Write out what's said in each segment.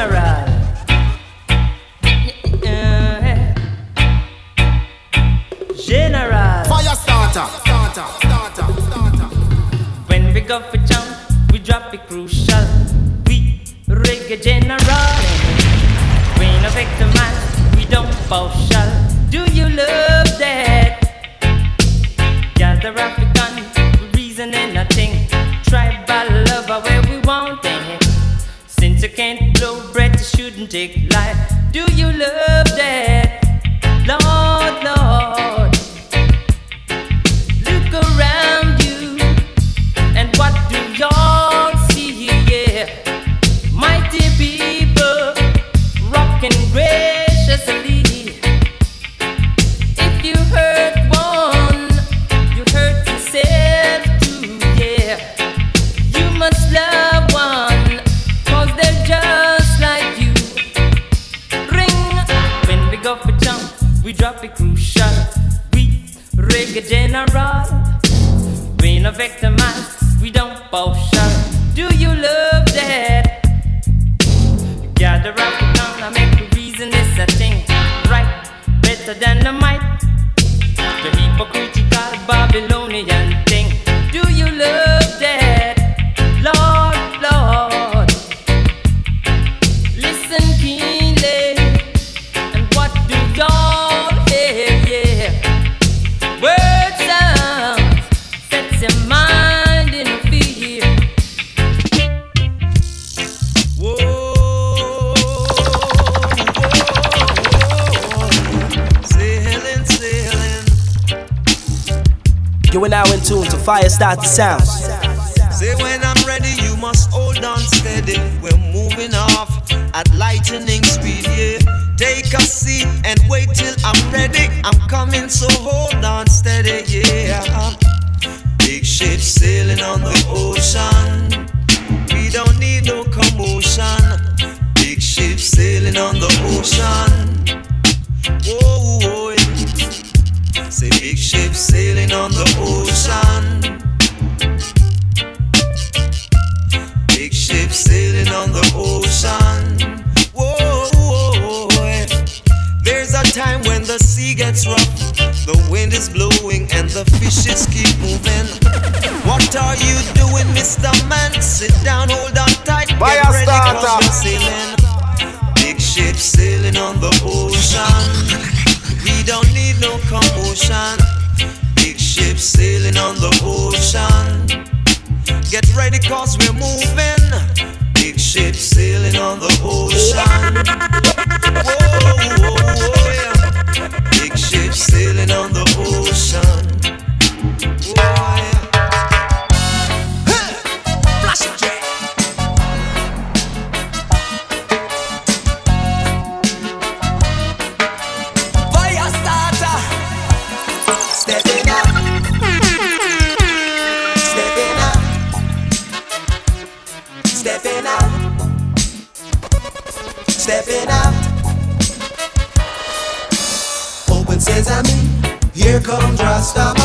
General. General. Fyah Statah. Starter. Starter. Starter. When we go for jump, we drop it crucial. We reggae general. Queen of victimize, we don't partial. Do you love that? Gather African, reasoning nothing. Tribal lover where we want it. Since you can't blow breath, shouldn't take life. Do you love that? Reggae general. We no victimize, we in tune to sound. Say when I'm ready, you must hold on steady. We're moving off at lightning speed, yeah. Take a seat and wait till I'm ready. I'm coming, so hold on steady, yeah. Big ship sailing on the ocean. We don't need no commotion. Big ship sailing on the ocean. The keep moving. What are you doing, Mr. Man? Sit down, hold on tight, get Fire ready, cause starter. we're sailing. Big ship sailing on the ocean. We don't need no commotion. Big ship sailing on the ocean. Get ready cause we're moving. Big ship sailing on the ocean. Whoa, whoa, whoa, yeah. Big ship sailing on the ocean. Comes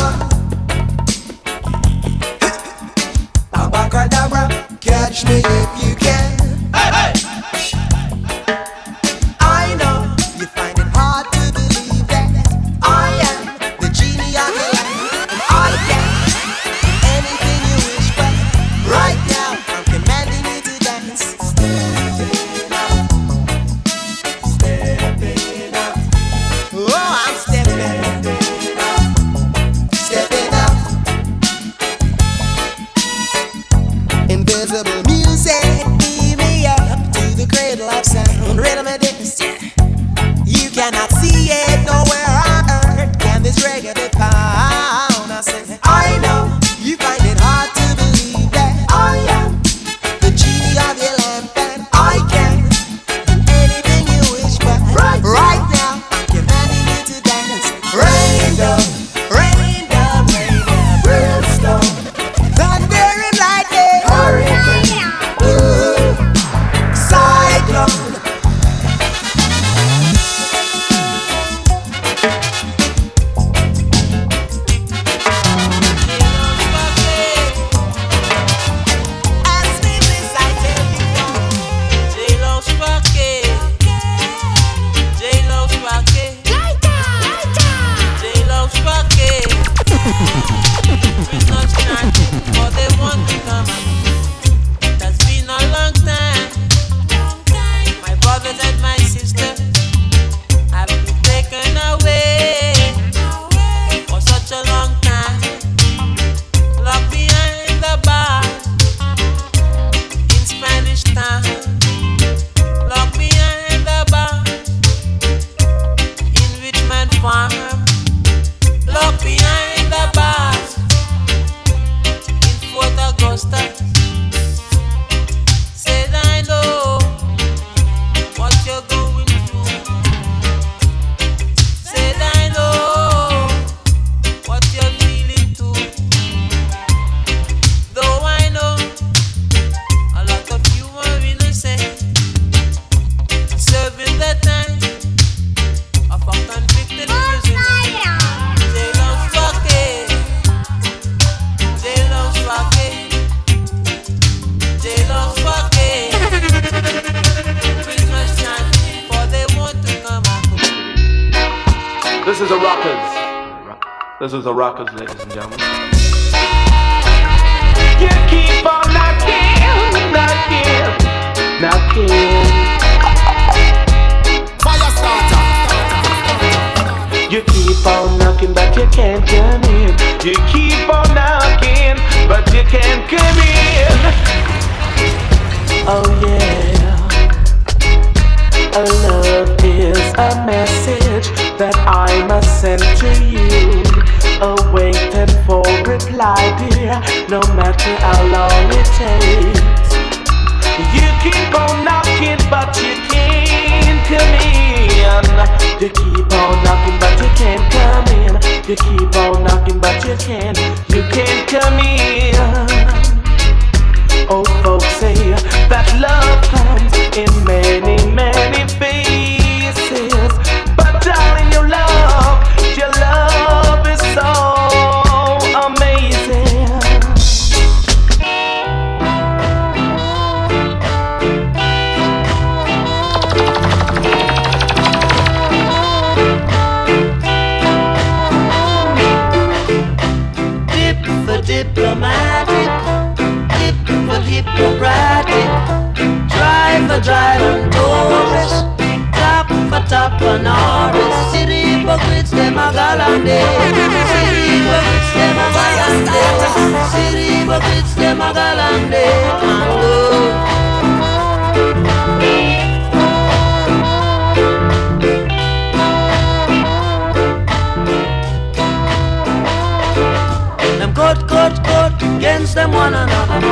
them one another.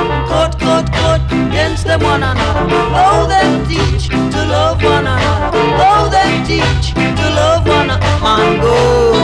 Against them one another. Oh, them teach to love one another. though them teach to love one another. Mango.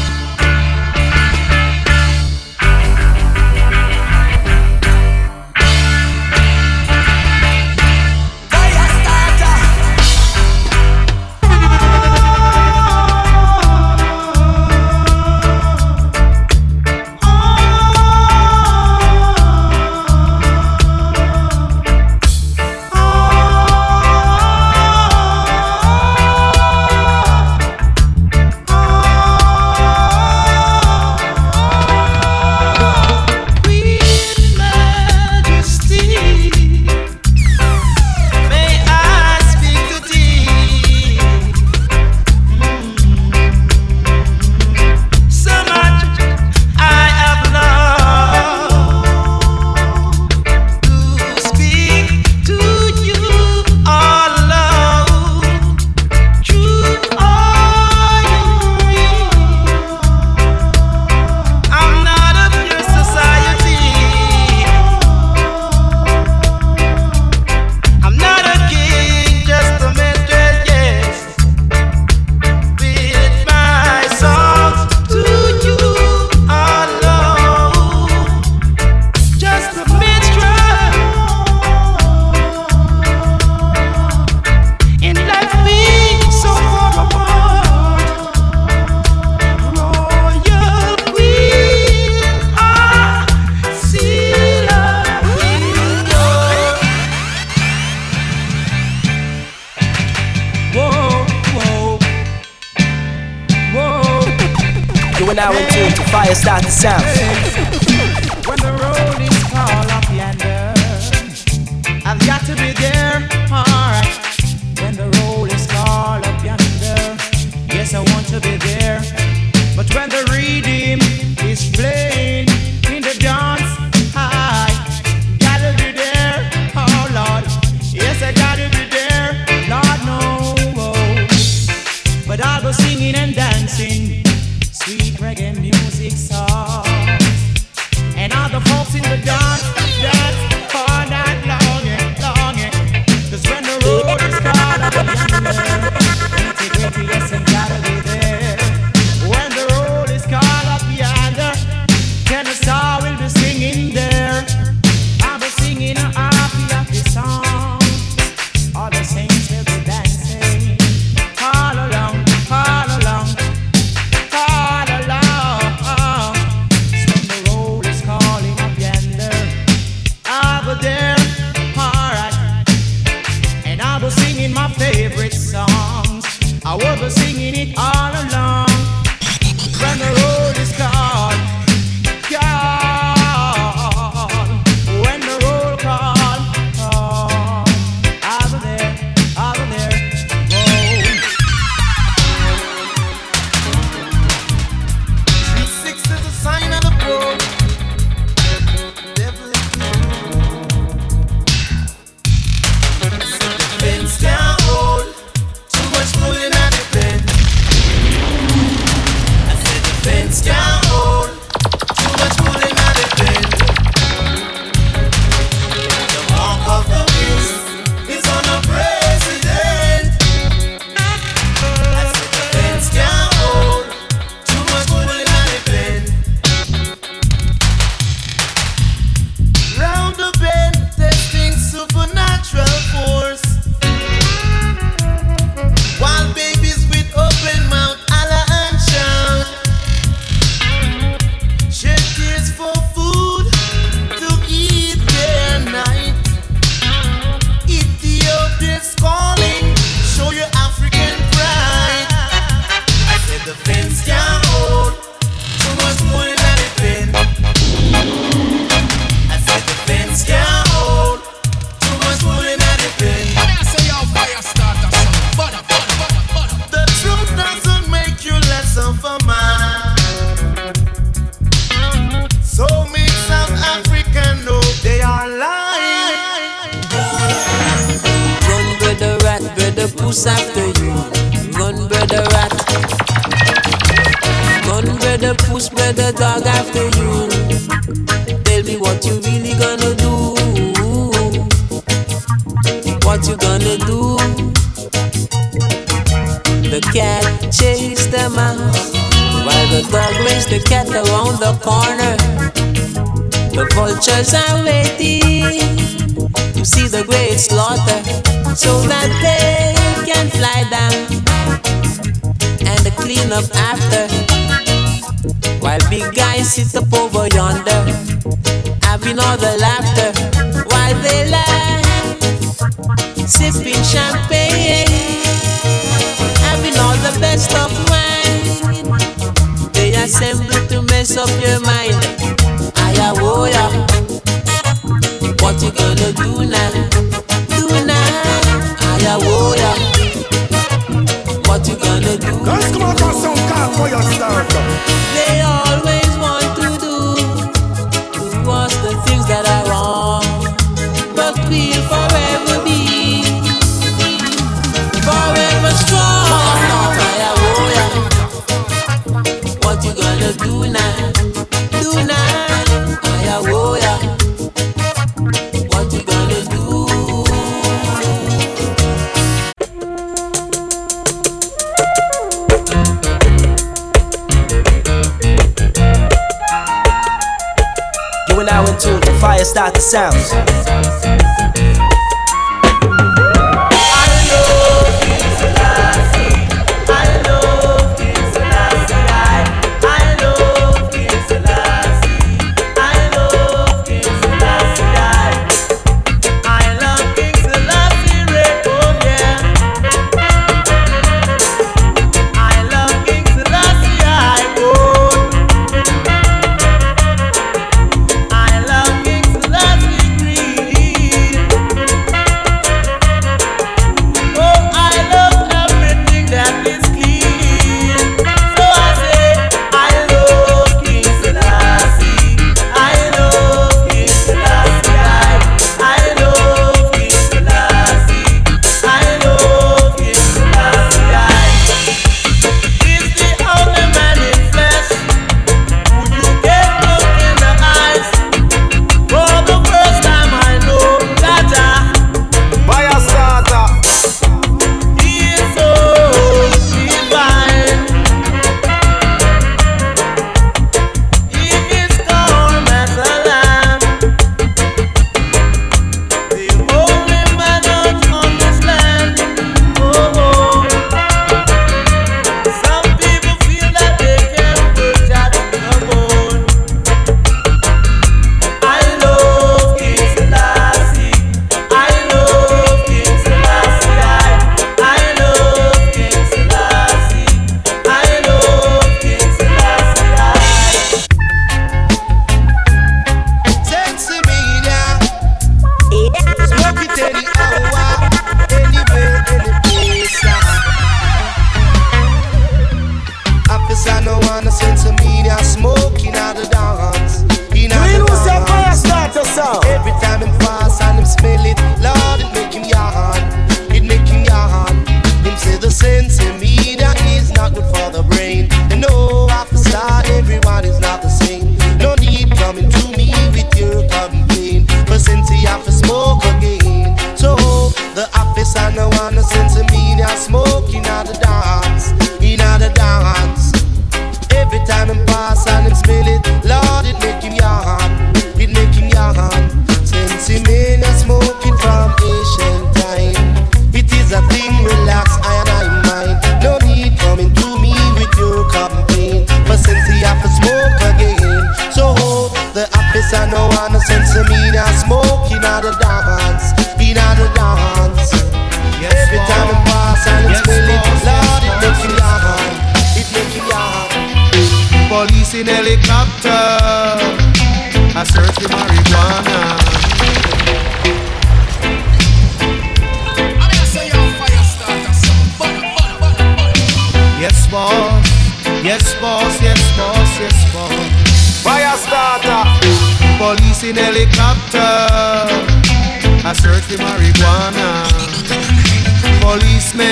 it's starting the sound.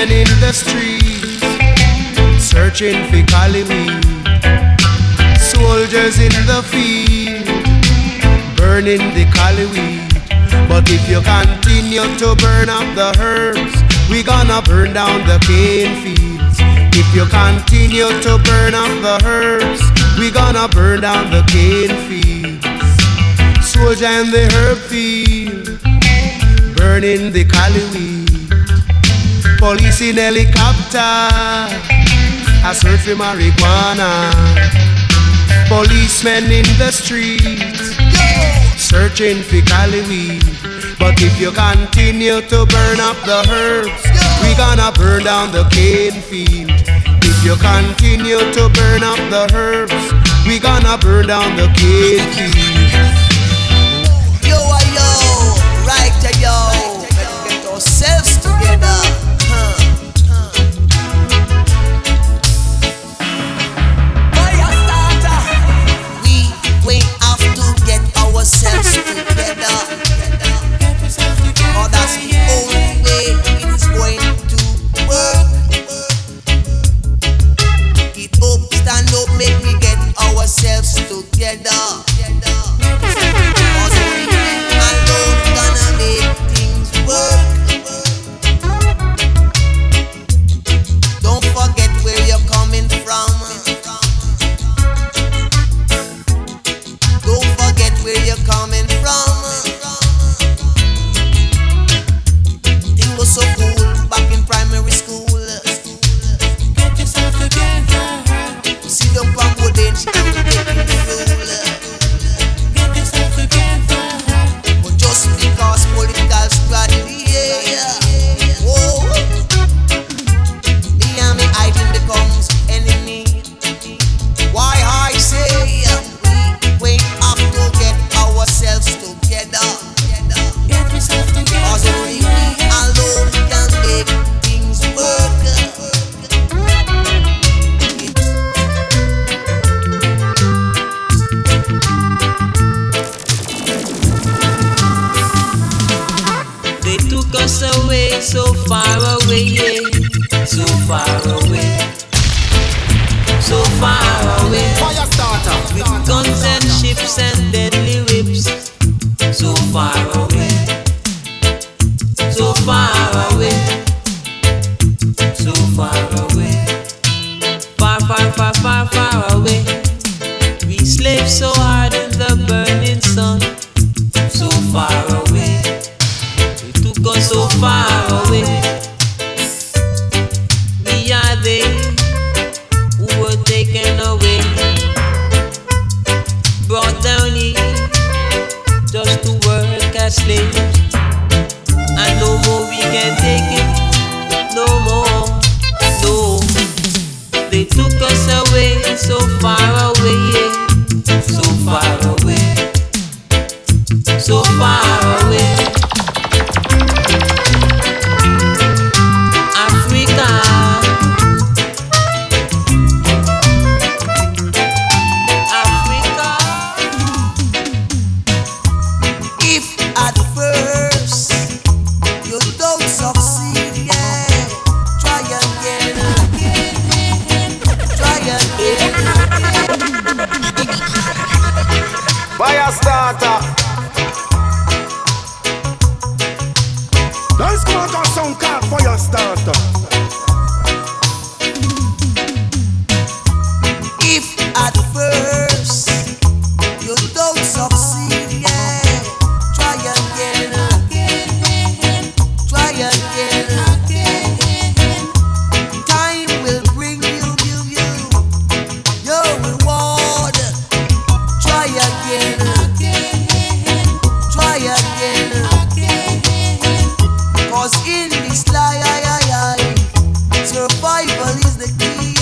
men in the streets searching for collie. Soldiers in the field burning the collie weed. But if you continue to burn up the herbs, we gonna burn down the cane fields. If you continue to burn up the herbs, we gonna burn down the cane fields. Soldier in the herb field burning the collie weed. Police in helicopter, I search for marijuana. Policemen in the streets, searching for collie weed. But if you continue to burn up the herbs, we gonna burn down the cane field. If you continue to burn up the herbs, we gonna burn down the cane field. survival is the key.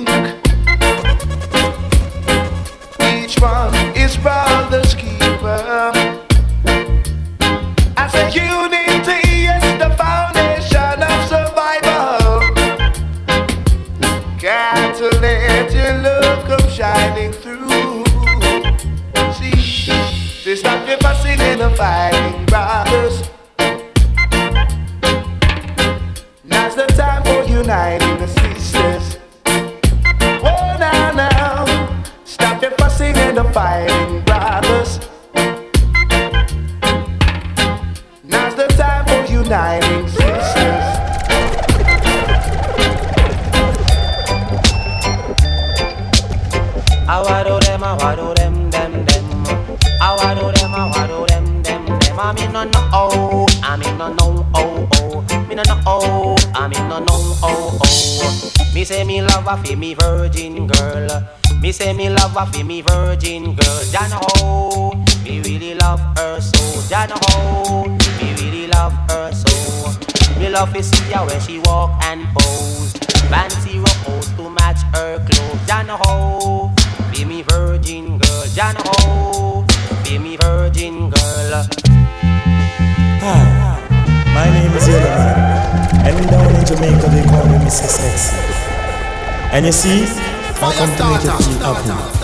Look. fi see her where she walk and pose. Fancy rock to match her clothes. Jano ho, be me virgin girl. Jano ho, be me virgin girl. Hi, my name is Yellowman, and down in Jamaica they call me Mr. Sexy. And you see, I come to make you feel happy.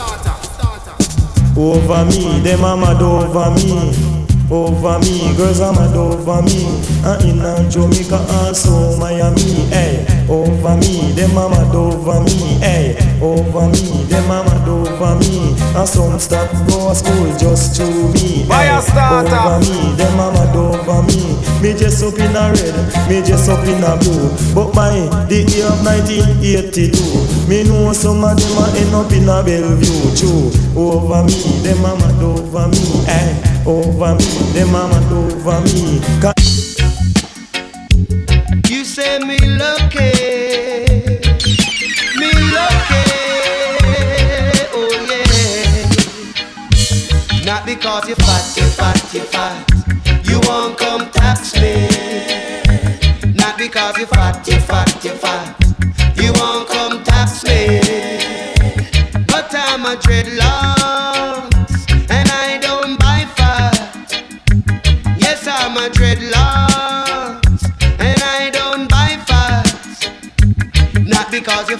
Over me, the mama do over me over me. Girls are mad over me. And in Jamaica, also Miami. Hey, over me, them are mad over me. Hey, over me, them are mad over me. And some stop go to school just to me. Hey, eh. over me, them are mad over me. Me just up in a red, me just up in a blue. But my the year of 1982, me know some of them are end up in a Bellevue. True, over me, them are mad over me. Hey over me, them mama over me.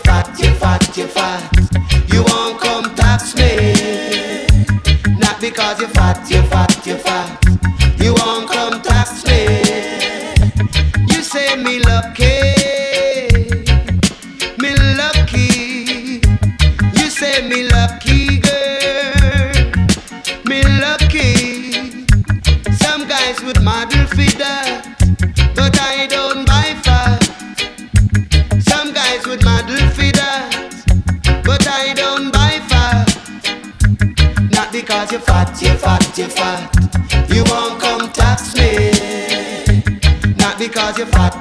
Fat, you're fat, you're fat. You won't come tax me. Not because you're fat, you're fat, you're fat. Fat. You won't come tax me. Not because you're fat,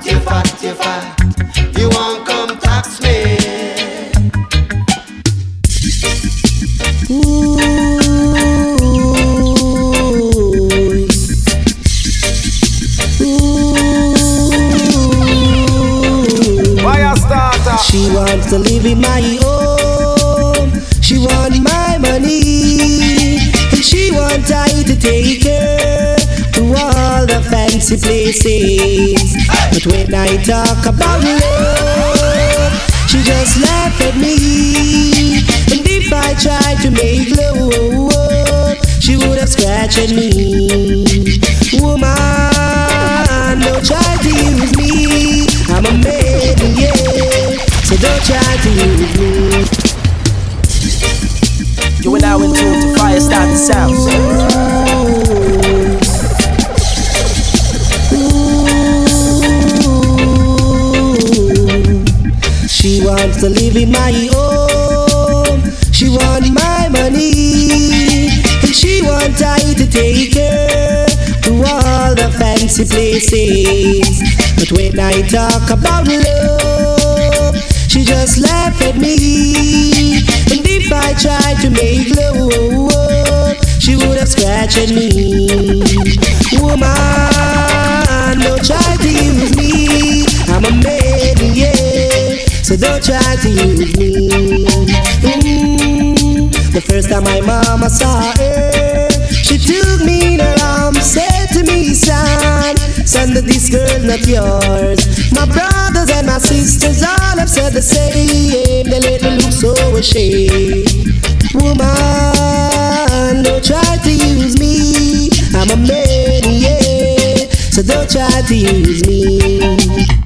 fancy places. But when I talk about love, she just laugh at me. And if I try to make love, she would have scratched at me. Woman, don't try to use me. I'm a man, yeah. So don't try to use me. You now in tune to Fyah Statah Sounds. To in my home. She want my money. And she want I to take her to all the fancy places. But when I talk about love, she just laugh at me. And if I try to make love, she would have scratched at me. Woman, don't try to use me. I'm a man, yeah. So don't try to use me. Mm. The first time my mama saw her, she took me in her arms, said to me, son, son, that this girl not yours. My brothers and my sisters all have said the same. They let me look so ashamed. Woman, don't try to use me. I'm a man, yeah. So don't try to use me.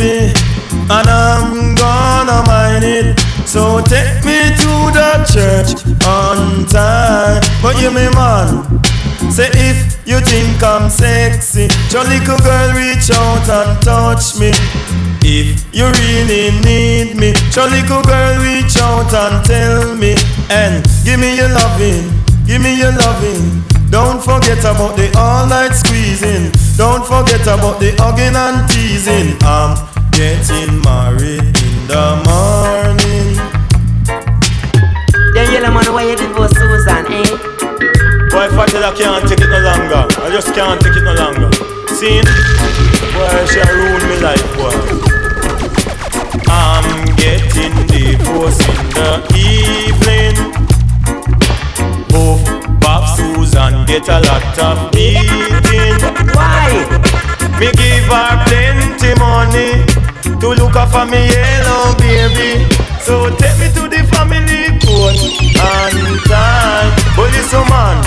Baby, and I'm gonna mind it. So take me to the church on time. But you me man, say if you think I'm sexy, your little girl reach out and touch me. If you really need me, your little girl reach out and tell me. And give me your loving, give me your loving. Don't forget about the all night squeezing. Don't forget about the hugging and teasing. I'm getting married in the morning. Then yellow man, why you divorce Susan, eh? Boy, if I tell I can't take it no longer, I just can't take it no longer. See? Boy, she ruin me life, boy. I'm getting divorced in the evening. Both Bob Susan get a lot of beating. Why? Me give her plenty money to look after me yellow baby. So take me to the family court and time. Police man,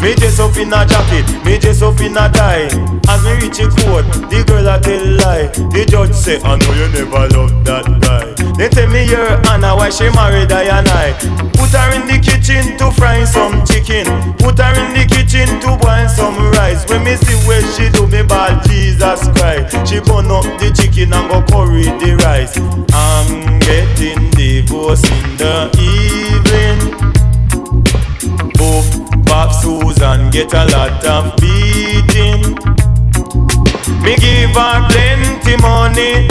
me dress up in a jacket, me dress up in a tie. As me reach the court, the girl a tell lie. The judge say, I know you never loved that guy. They tell me her Anna why she married I and I. Put her in the kitchen to fry some chicken. Put her in the kitchen to boil some rice. When me see where she do me bad Jesus Christ. She burn up the chicken and go curry the rice. I'm getting divorced in the evening. Bob Susan get a lot of beating. Me give her plenty money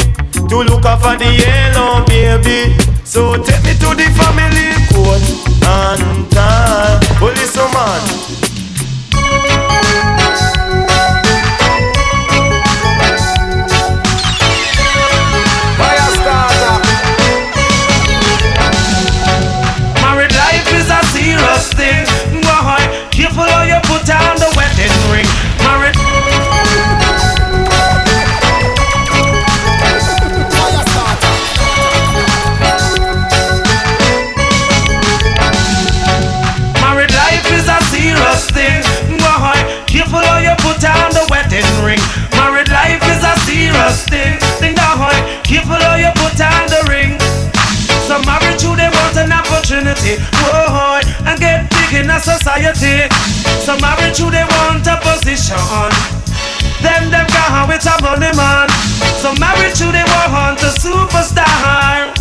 to look after the yellow baby. So take me to the family court and time. Police man. Them with a money man. Some married to they want a superstar.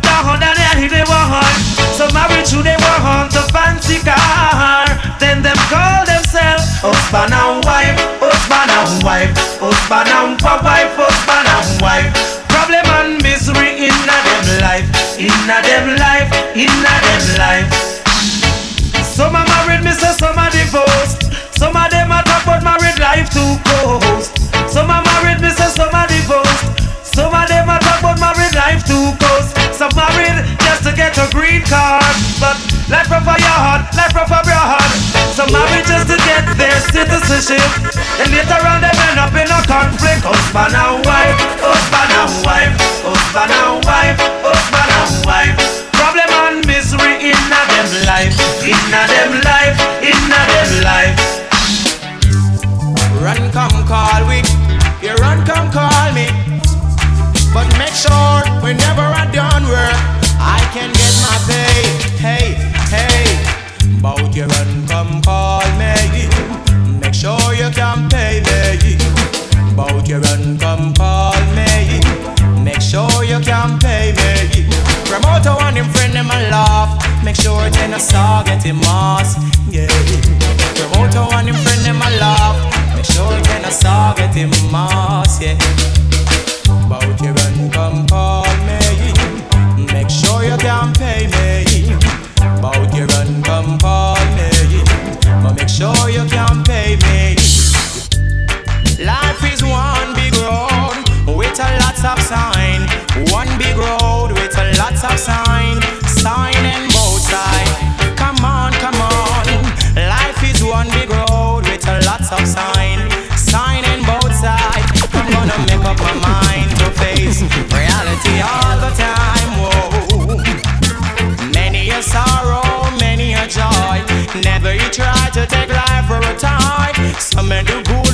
Down down there they want. Some married to they want a fancy car. Then them call themselves husband and wife, husband and wife, husband and wife, husband and wife. Problem and misery in a them life, in a them life, in a them life. Some are married, me say some are divorced. Some of them are talk about married life too close. A green card, but life for your heart, life for your heart. Some married just to get their citizenship, and later on they end up in a conflict. Husband and wife, husband and wife, husband and wife, husband and wife. Problem and misery in a them life, in a them life, in a them life. Run, come call we, you run, come call me. But make sure whenever I done work, I can get my pay. Hey, hey, bout you run, come call me. Make sure you can pay me. Bout you run, come call me. Make sure you can pay me. Promoter and him friend a laugh. Make sure saw. Yeah. Promoter and him friend a laugh. Make sure saw. Yeah. sign, sign and both tie. Come on, come on. Life is one big road with a lots of sign, sign and both tie. I'm gonna make up my mind to face reality all the time. Whoa. Many a sorrow, many a joy. Never you try to take life for a time. Some men do good.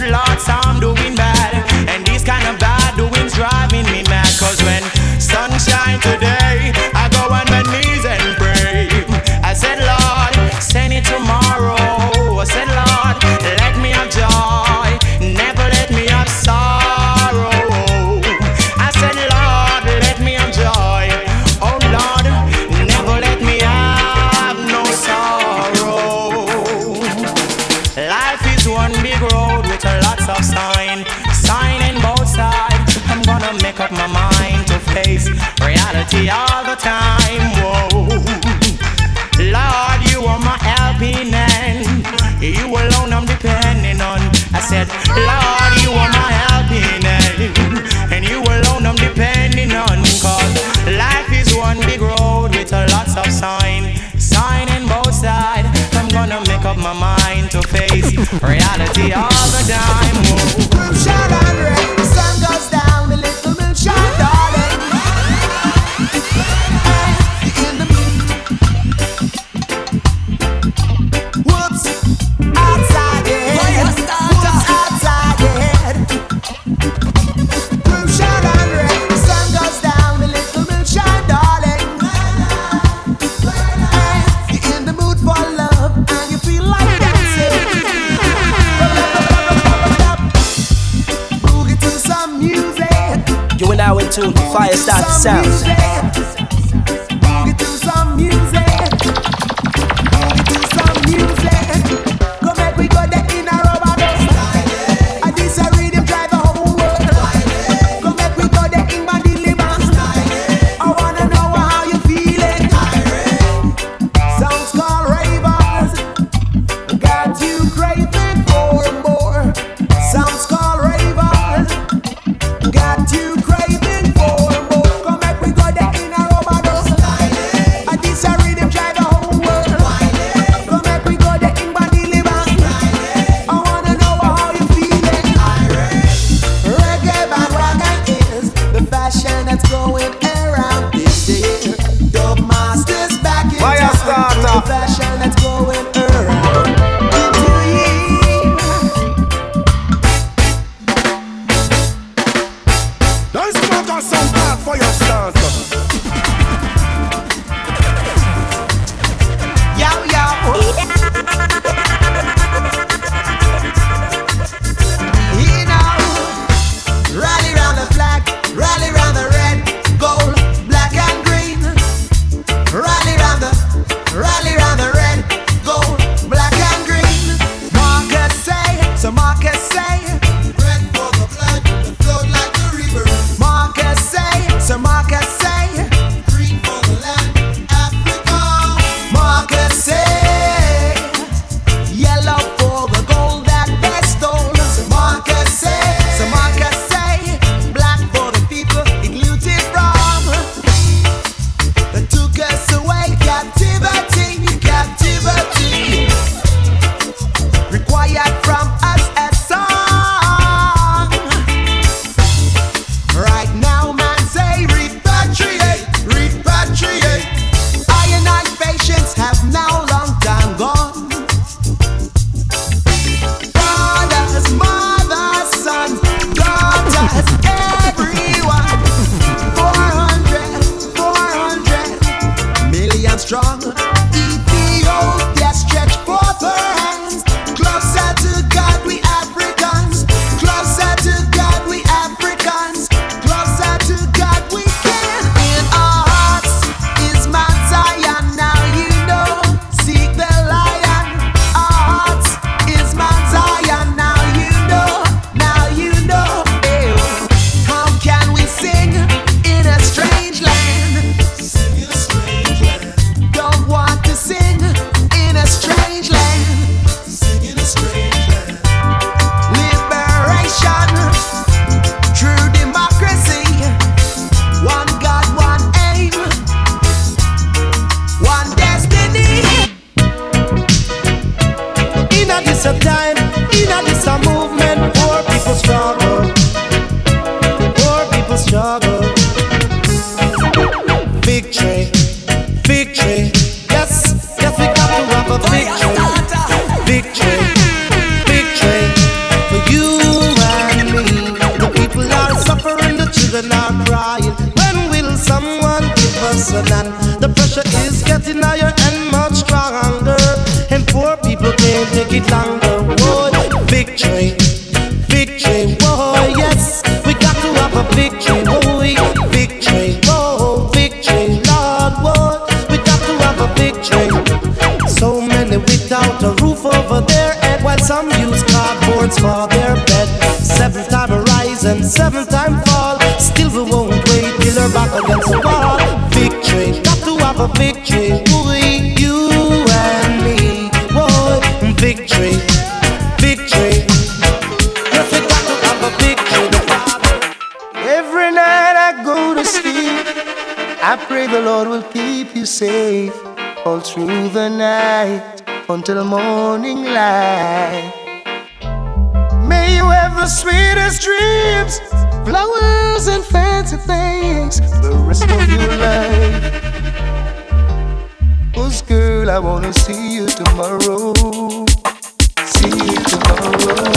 can't take it long the road, victory, victory. Whoa, yes, we got to have a victory. Oh, whoa, victory. oh victory. Lord, whoa, we got to have a victory. So many without a roof over their head, while some use cardboards for their bed. Seven time rise and seven time fall. Still we won't wait till they're back against the wall. Victory, got to have a victory. safe all through the night until morning light. May you have the sweetest dreams, flowers and fancy things the rest of your life. Cause girl, I wanna see you tomorrow. See you tomorrow.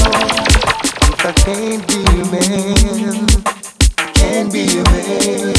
If I can't be your man, can't be your man.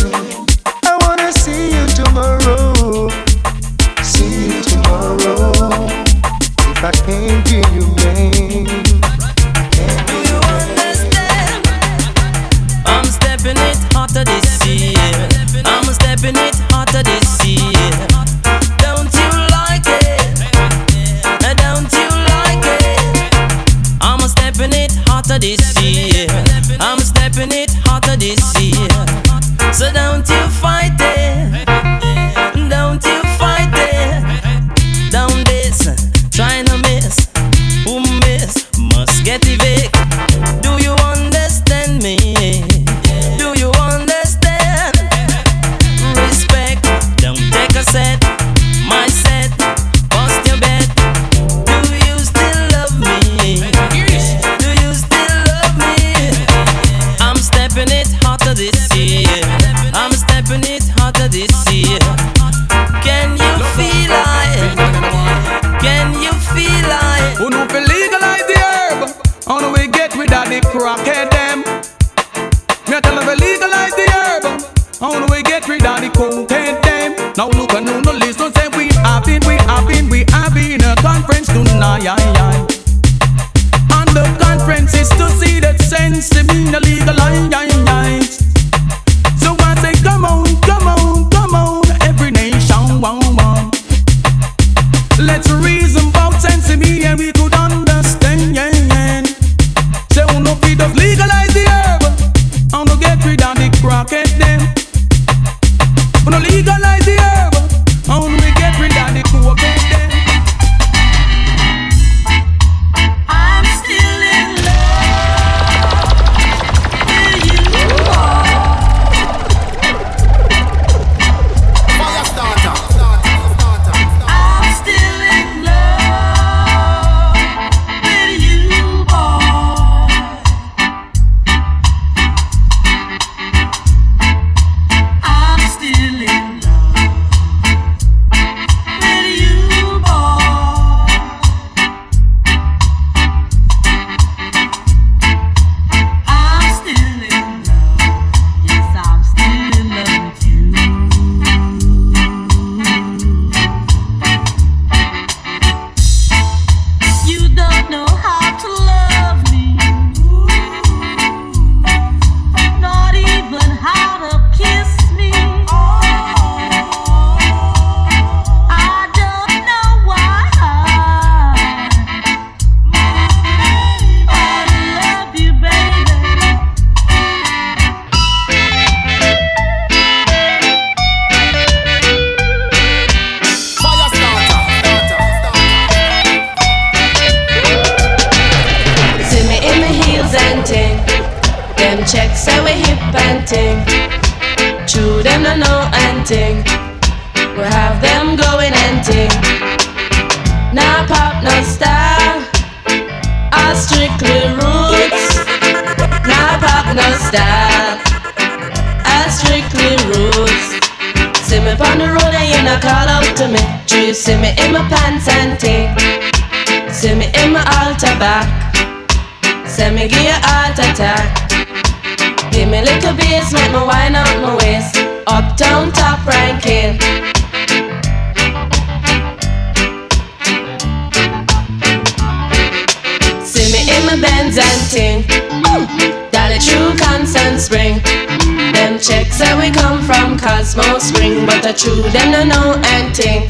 check say we come from Cosmo Spring, but the true them no know anything.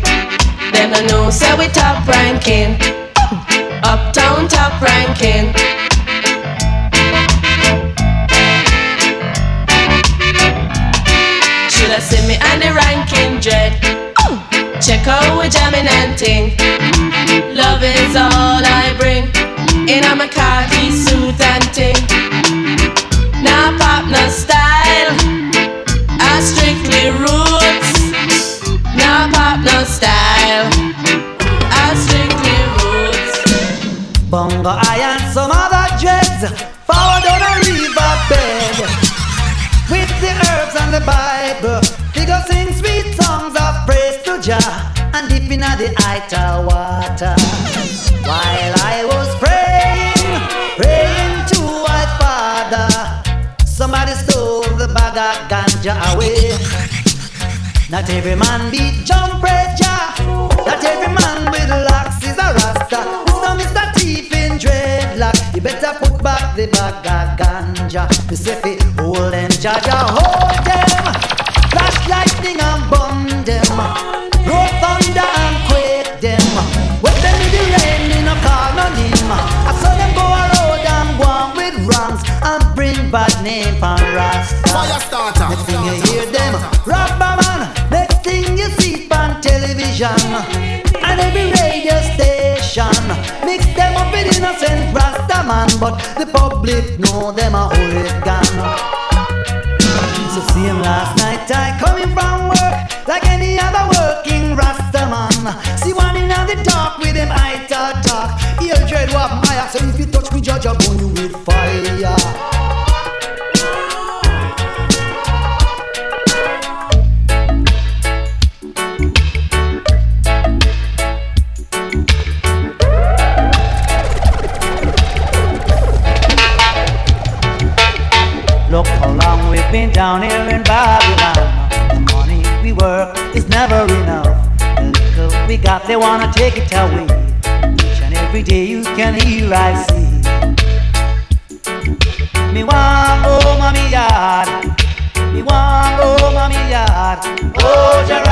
Them no know say we top ranking, uptown top ranking. Should I seen me and the ranking dread? Check out we jamming and ting. Love is all I bring. In a khaki suit and ting. Now pop, no style. Roots. Now pop no style. I strictly roots. Bongo I and some other dreads. Forward on a river bed. With the herbs and the Bible. Figure sing sweet songs of praise to Jah. And dip in the ital water. While I was praying, praying to my father. Somebody stole the bag of ganja away. Not every man be jump Jah. Not every man with locks is a rasta. So Mr. Thief in dreadlock, you better put back the bag of ganja. You say fi hold them, Jaja hold them. Flash lightning and bomb them. Roll thunder and quake them. When them in the rain, me no call no name. I saw them go a road and go on with wrongs and bring bad name for Rasta. Fyah Statah. Next thing you hear them, Rabba and every radio station. Mix them up with innocent Rasta man, but the public know them a hooligan. So see him last night, I coming from work like any other working Rasta man. See one in the dark with him eye to talk. He'll dread what my so if you touch me, judge, I'll burn you with fire. Long down here in Babylon. The money we work is never enough. The little we got, they wanna take it away. Each and every day you can hear I see. Me want oh, home on me yard. Me want oh, home on me yard. Oh, Jarasta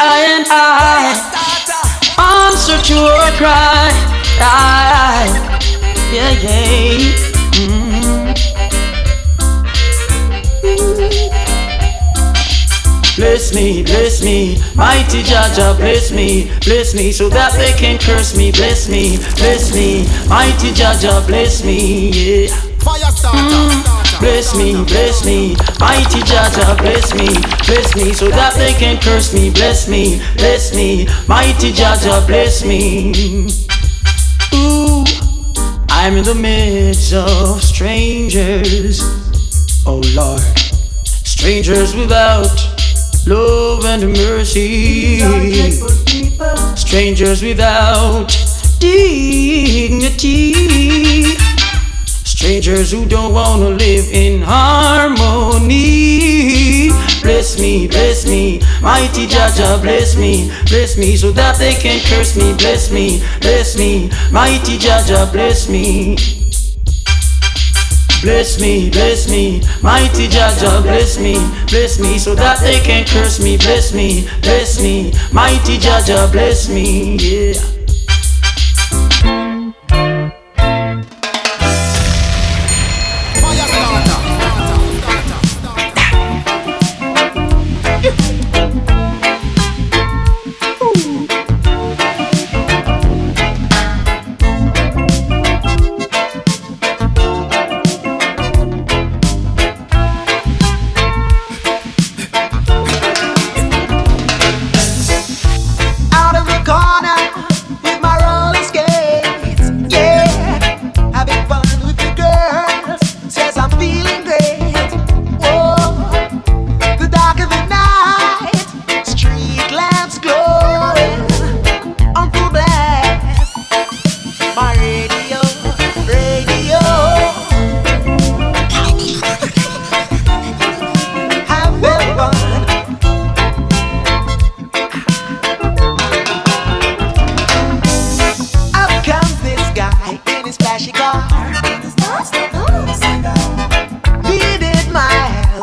I and I. I'm a cry. I, yeah, yeah. Mm. Bless me, bless me, mighty Jaja, bless me, bless me, so that they can curse me. Bless me, bless me, mighty Jaja, bless me, yeah. Fyah Statah. Mm. Bless me, bless me. Mighty Jaja, bless me, bless me. So that they can curse me. Bless me, bless me. Mighty Jaja, bless me. Ooh, I'm in the midst of strangers. Oh Lord, strangers without love and mercy. Strangers without dignity. Strangers who don't wanna live in harmony. Bless me, bless me, mighty Jaja, bless me, bless me, so that they can curse me. Bless me, bless me, mighty Jaja, bless me. Bless me, bless me, mighty Jaja, bless me, bless me, so that they can curse me. Bless me, bless me, mighty Jaja, bless me, yeah.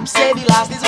said steady, lost his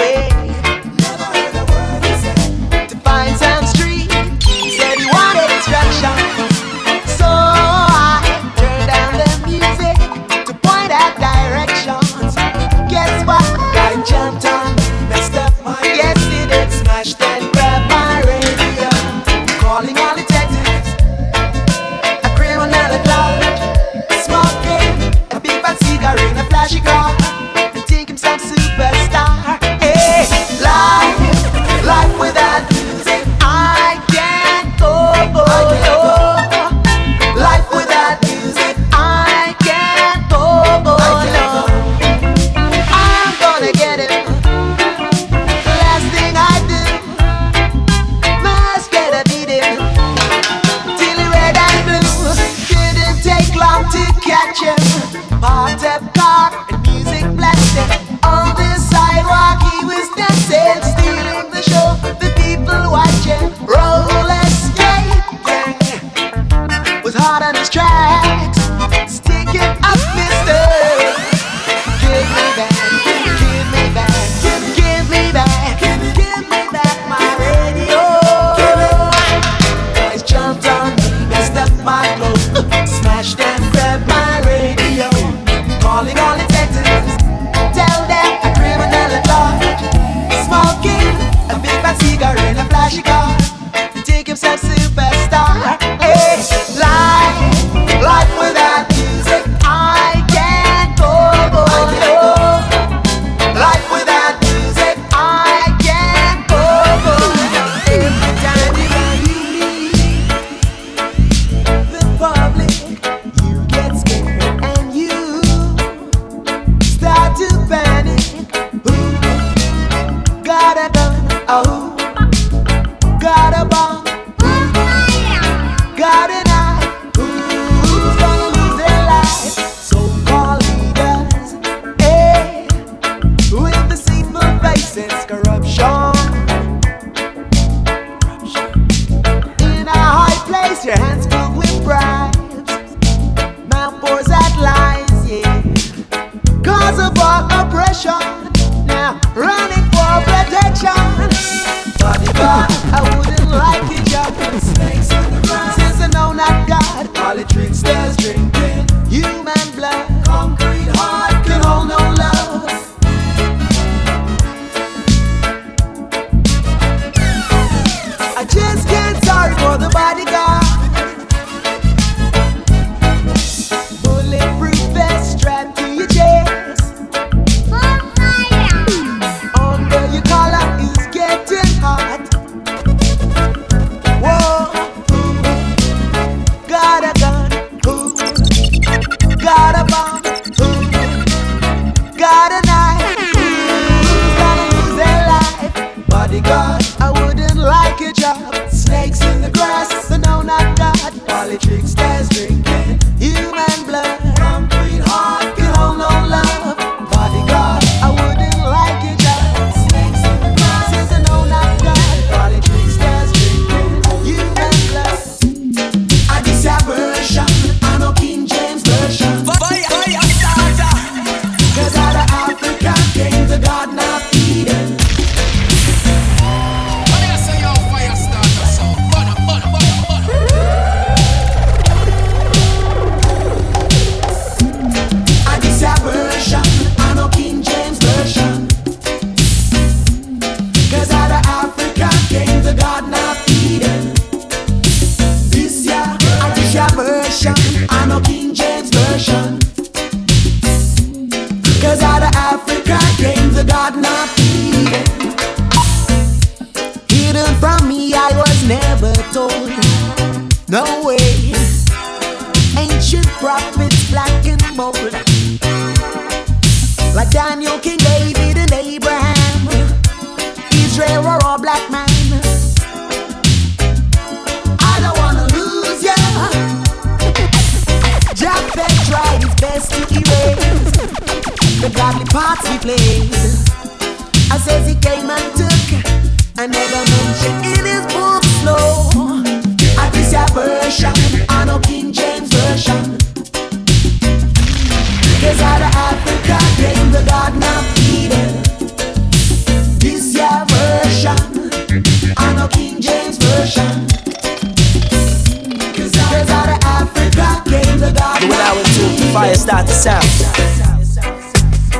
Fyah Statah sound.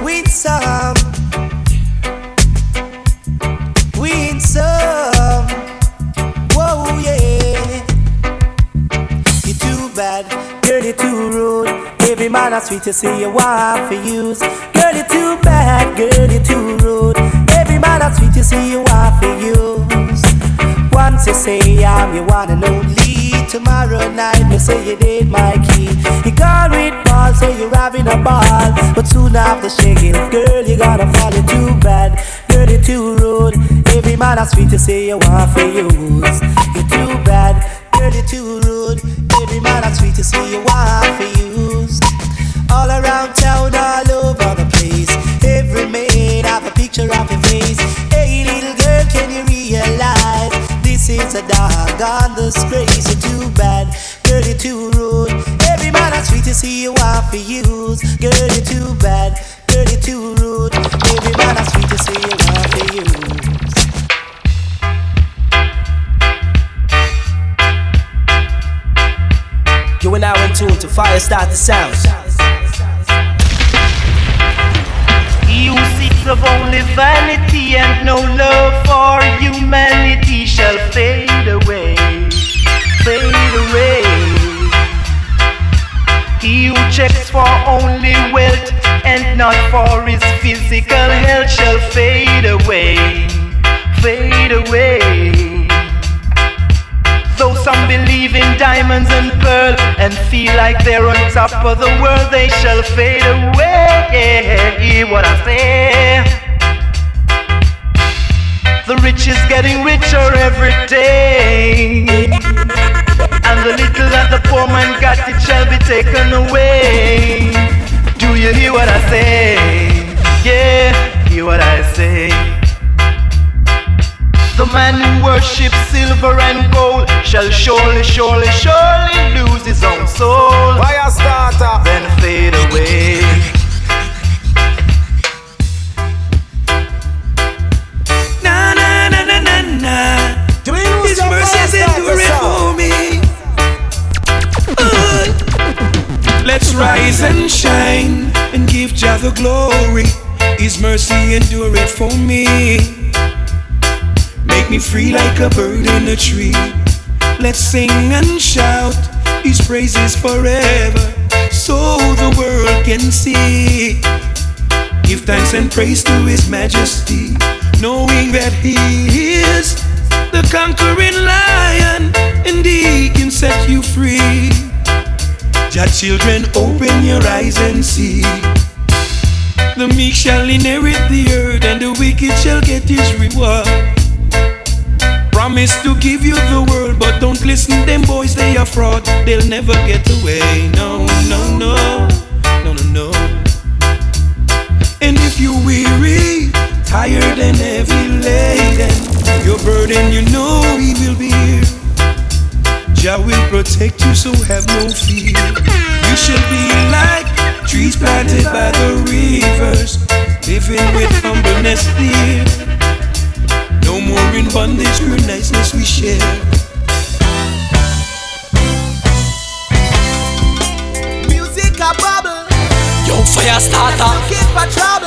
with some, with some. Whoa, yeah. You're too bad, girl, you're too rude. Every man that's sweet to see you want for use. Girl, you're too bad, girl, you're too rude. Every man that's sweet to see you want for use. Once you say I'm one and only. Tomorrow night, me say you did my key. You gone with ball, so you're having a ball. But soon after shaking, girl, you gotta fall it too bad. You're too rude. Every man that's sweet to say you want for use. You're too bad, you're too rude. Every man that's sweet to say you want for use. All around town, all over this a doggone disgrace? You're too bad, girl, you're too rude. Every man that's sweet to see you want for use. Girl, you're too bad, girl, you're too rude. Every man that's sweet to see you want for use. You and I in tune to Fyah Statah sound. You seeks of only vanity and no love for humanity shall fade away, fade away. He who checks for only wealth and not for his physical health shall fade away, fade away. Some believe in diamonds and pearl and feel like they're on top of the world, they shall fade away. Hear what I say? The rich is getting richer every day. And the little that the poor man got, it shall be taken away. Do you hear what I say? Yeah, hear what I say. The man who worships silver and gold shall surely, surely, surely lose his own soul. Fyah Statah. Then fade away. Na na na na na na. His mercies endure for me. Uh, Let's rise and shine and give Jah the glory. His mercy endure it for me. Make me free like a bird in a tree. Let's sing and shout His praises forever, so the world can see. Give thanks and praise to His Majesty, knowing that He is the conquering lion, and He can set you free. Jah children, open your eyes and see. The meek shall inherit the earth, and the wicked shall get his reward. Promise to give you the world, but don't listen. Them boys, they are fraud. They'll never get away. No, no, no, no, no, no. And if you're weary, tired and heavy laden, your burden, you know he will be here. Jah will protect you, so have no fear. You should be like trees planted by the rivers, living with humbleness, dear. No more in bondage, pure niceness we share. Music a bubble. Yo, Fyah Statah. Looking for trouble.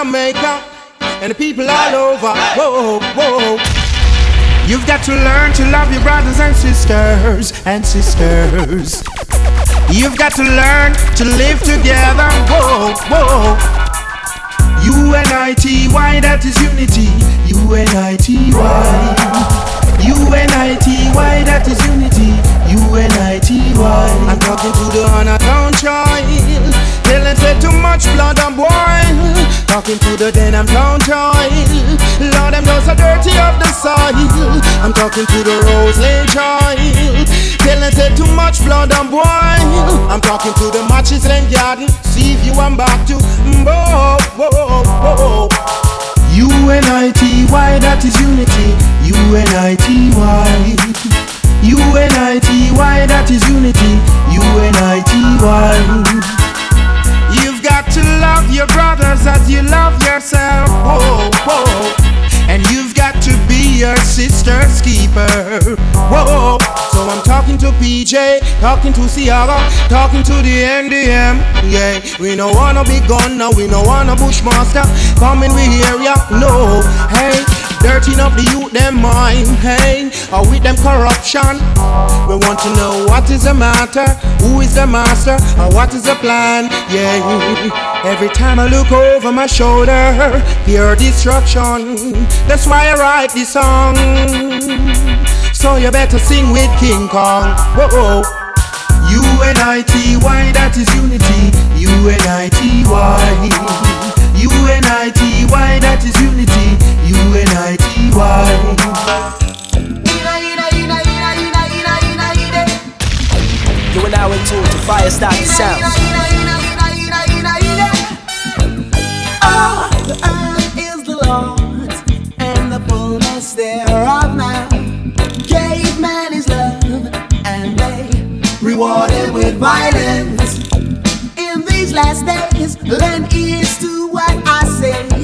Jamaica, and the people all over, whoa, whoa. You've got to learn to love your brothers and sisters and sisters. You've got to learn to live together, whoa, whoa. U-N-I-T-Y, that is unity. U-N-I-T-Y. U-N-I-T-Y, that is unity. I'm talking to the Town child. Tell them say too much blood and boil. Talking to the Denham Town child. Lord, them those are dirty of the soil. I'm talking to the Roseland child. Tell them say too much blood and boil. I'm talking to the matches and garden. See if you want back to. U-N-I-T-Y, that is unity. U-N-I-T-Y. U-N-I-T-Y, that is unity. U-N-I-T-Y. You've got to love your brothers as you love yourself. Whoa, whoa. And you've your sister's keeper. Whoa. So I'm talking to PJ, talking to Seaga, talking to the NDM. Yeah, we no wanna be gone now, we no wanna bushmaster. Come in we area, no. Hey, dirtying up the youth them mind. Hey, or with them corruption. We want to know what is the matter, who is the master, or what is the plan. Yeah, every time I look over my shoulder, pure destruction. That's why I write this song. So you better sing with King Kong. Whoa. U-N-I-T-Y, that is unity. U-N-I-T-Y. U-N-I-T-Y, that is unity. U-N-I-T-Y. You are now in tune to Fyah Statah Sounds. Oh, ah, the earth is the Lord's and the fullness thereof now. Gave man his love and they rewarded with violence. In these last days, lend ears to what I say.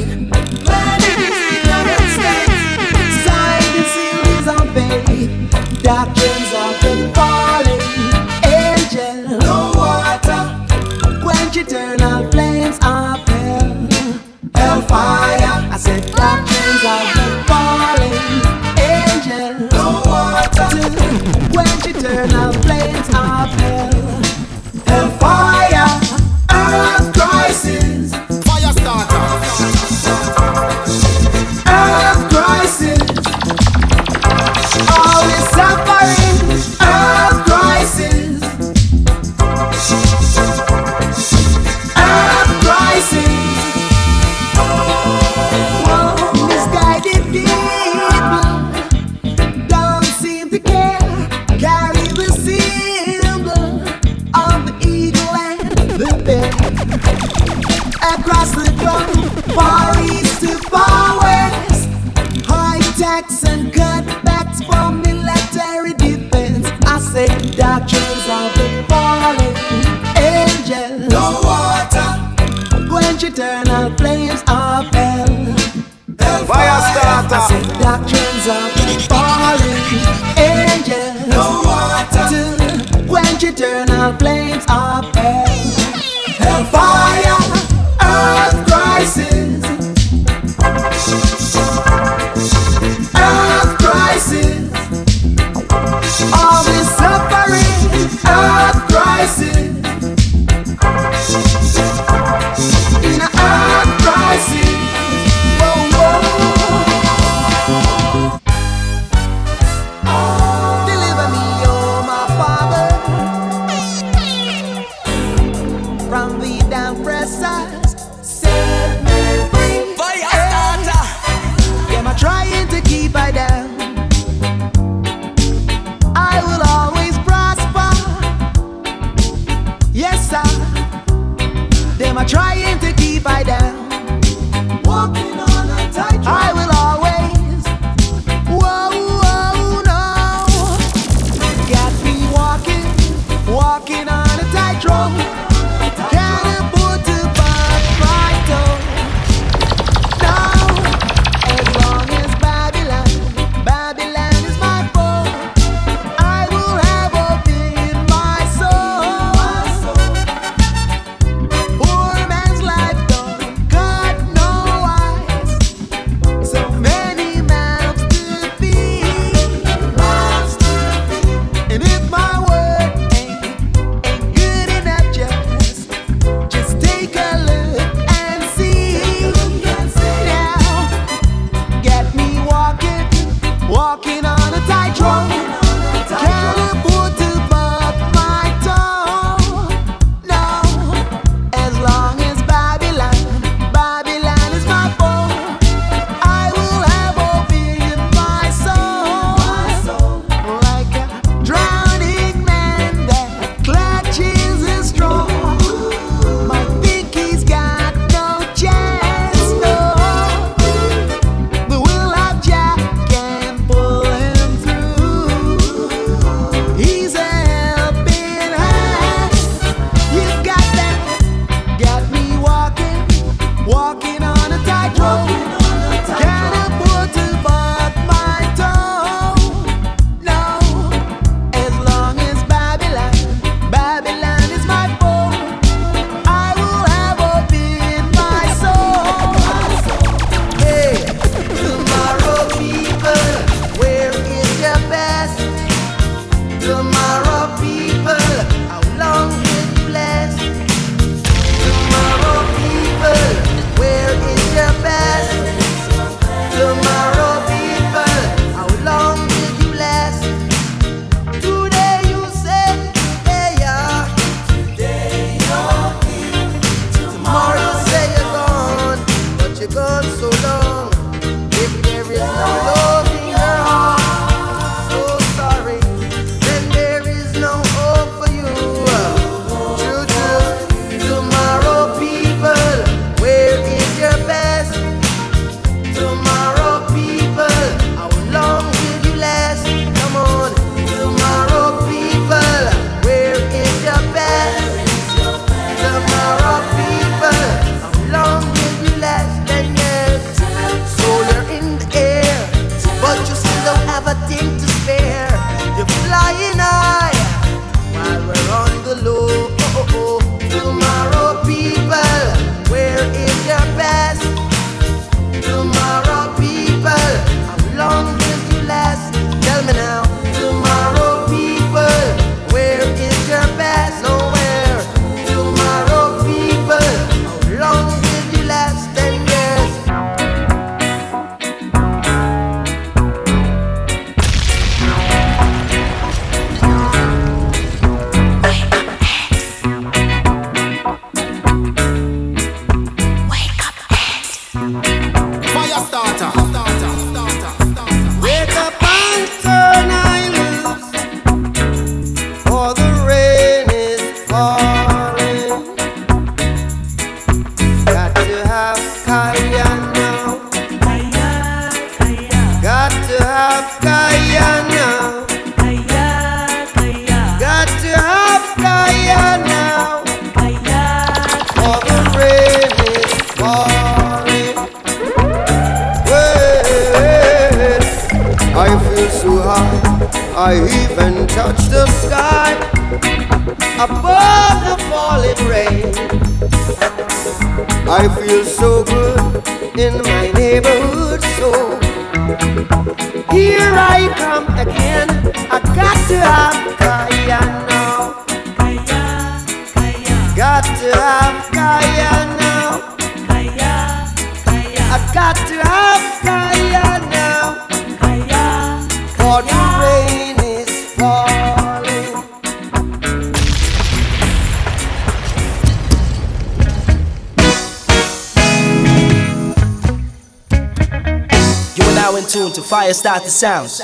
To Fyah Statah Sounds.